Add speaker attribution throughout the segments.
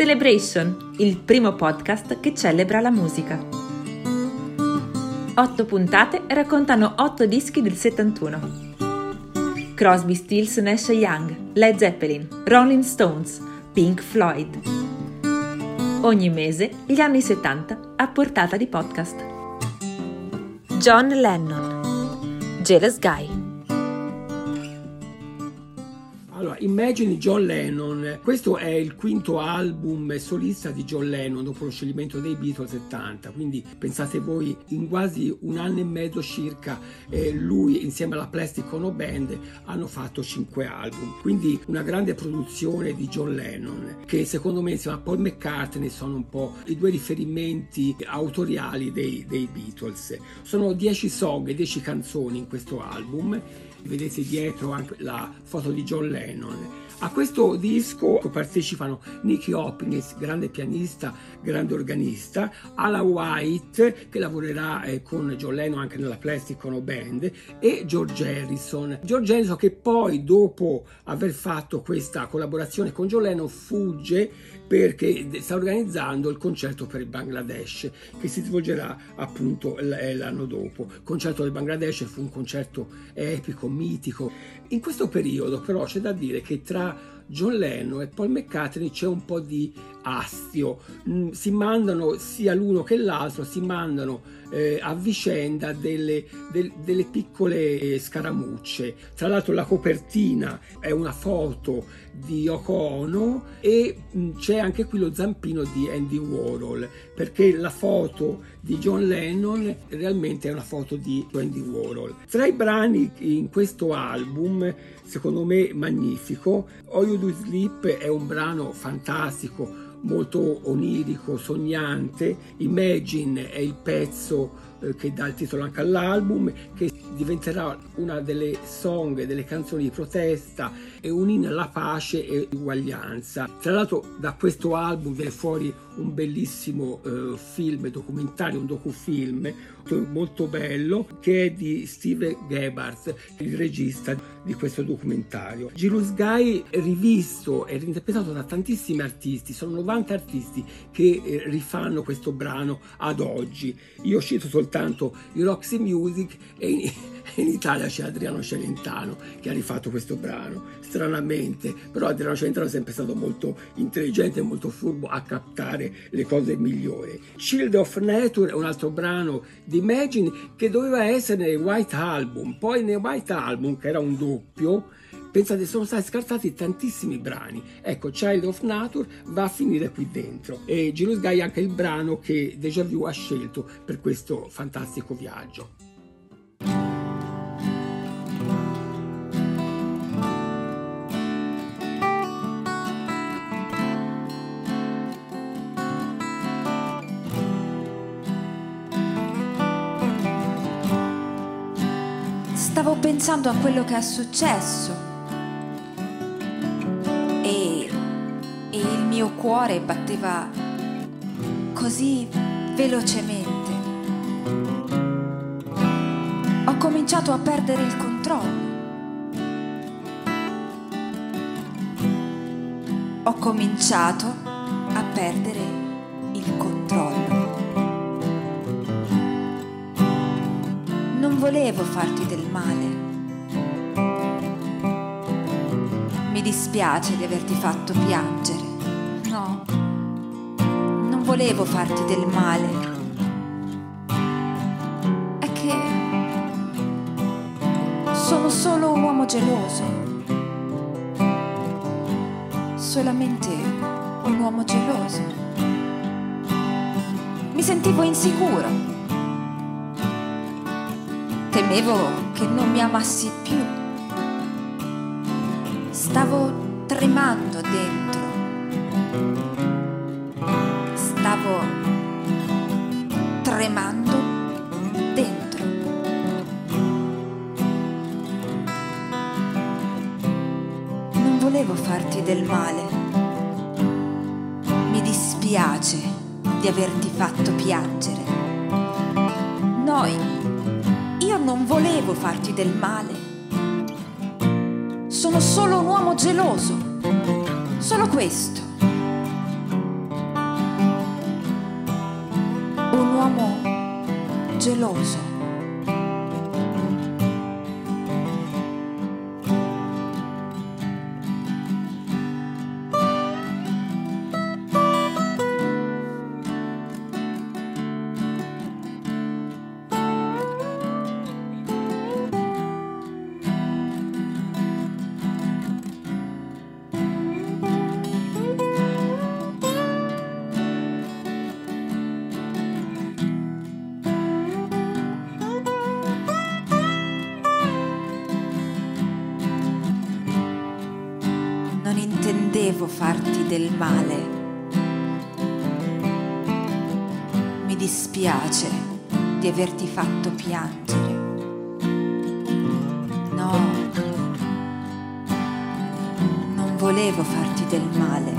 Speaker 1: Celebration, il primo podcast che celebra la musica. Otto puntate raccontano otto dischi del 71. Crosby, Stills, Nash Young, Led Zeppelin, Rolling Stones, Pink Floyd. Ogni mese gli anni 70 a portata di podcast. John Lennon, Jealous Guy.
Speaker 2: Allora, Immagine John Lennon, questo è il quinto album solista di John Lennon dopo lo scioglimento dei Beatles 70, quindi pensate voi in quasi un anno e mezzo circa eh, lui insieme alla Plastic Ono Band hanno fatto cinque album, quindi una grande produzione di John Lennon che secondo me insieme a Paul McCartney sono un po' i due riferimenti autoriali dei, dei Beatles. Sono dieci song dieci canzoni in questo album vedete dietro anche la foto di John Lennon. A questo disco partecipano Nicky Hopkins, grande pianista, grande organista, Ala White, che lavorerà eh, con John Lennon anche nella Plastic Ono Band, e George Harrison. George Harrison che poi, dopo aver fatto questa collaborazione con John Lennon, fugge perché sta organizzando il concerto per il Bangladesh che si svolgerà appunto eh, l'anno dopo. Il concerto del Bangladesh fu un concerto epico, mitico. In questo periodo però c'è da dire che tra John Lennon e Paul McCartney c'è un po' di astio, mm, si mandano sia l'uno che l'altro, si mandano eh, a vicenda delle, del, delle piccole scaramucce. Tra l'altro la copertina è una foto di Yoko Ono e mh, mm, c'è anche qui lo zampino di Andy Warhol, perché la foto di John Lennon realmente è una foto di Andy Warhol. Tra i brani in questo album, secondo me magnifico, All You Do Sleep è un brano fantastico, molto onirico, sognante. Imagine è il pezzo che dà il titolo anche all'album, che diventerà una delle song, delle canzoni di protesta e un inno alla pace e uguaglianza. Tra l'altro da questo album viene fuori un bellissimo eh, film documentario, un docufilm molto bello che è di Steve Gebhardt, il regista di questo documentario. Girus Guy è rivisto e reinterpretato da tantissimi artisti, sono 90 artisti che eh, rifanno questo brano ad oggi. Io cito soltanto i Roxy Music e in, in Italia c'è Adriano Celentano che ha rifatto questo brano, stranamente, però Adriano Celentano è sempre stato molto intelligente e molto furbo a captare le cose migliori. Shield of Nature è un altro brano di Imagine che doveva essere nel White Album, poi nel White Album che era un doppio, pensate sono stati scartati tantissimi brani. Ecco, Child of Nature va a finire qui dentro e Gilles Guy è anche il brano che Deja Vu ha scelto per questo fantastico viaggio.
Speaker 3: Stavo pensando a quello che è successo mio cuore batteva così velocemente. Ho cominciato a perdere il controllo. Ho cominciato a perdere il controllo. volevo farti del male. Mi dispiace di averti fatto piangere. Volevo farti del male. È che sono solo un uomo geloso. Solamente un uomo geloso. Mi sentivo insicuro temevo che non mi amassi più. Stavo tremando dentro. Stavo tremando dentro. Non volevo farti del male. Mi dispiace di averti fatto piangere. Noi non volevo farti del male. Sono solo un uomo geloso. Solo questo. Uomo geloso. Non intendevo farti del male. Mi dispiace di averti fatto piangere. No, non volevo farti del male.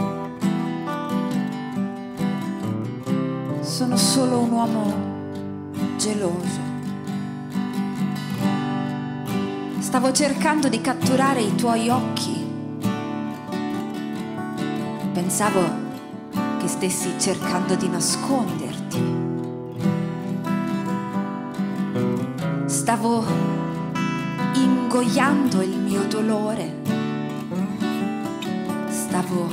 Speaker 3: Sono solo un uomo geloso. Stavo cercando di catturare i tuoi occhi. Pensavo che stessi cercando di nasconderti. Stavo ingoiando il mio dolore. Stavo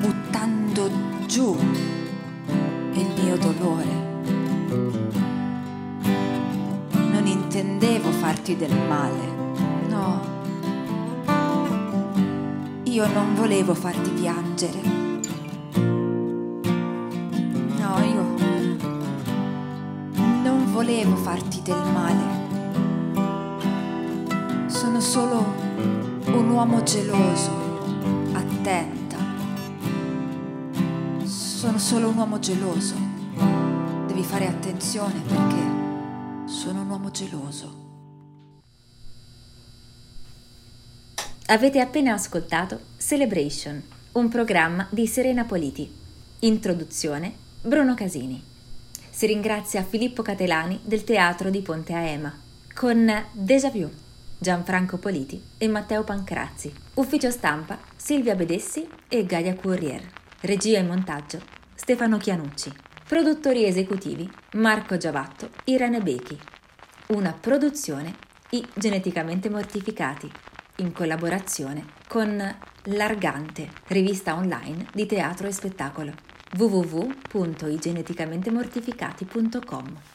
Speaker 3: buttando giù il mio dolore. Non intendevo farti del male, Io non volevo farti piangere. No, io non volevo farti del male. Sono solo un uomo geloso, attenta. Sono solo un uomo geloso. Devi fare attenzione perché sono un uomo geloso.
Speaker 1: Avete appena ascoltato Celebration, un programma di Serena Politi. Introduzione Bruno Casini. Si ringrazia Filippo Catelani del Teatro di Ponte Aema con Déjà Vu, Gianfranco Politi e Matteo Pancrazzi. Ufficio stampa Silvia Bedessi e Gaia Courier. Regia e montaggio Stefano Chianucci. Produttori esecutivi Marco Giavatto, Irene Becchi. Una produzione I Geneticamente Mortificati in collaborazione con L'Argante, rivista online di teatro e spettacolo www.igeneticamentemortificati.com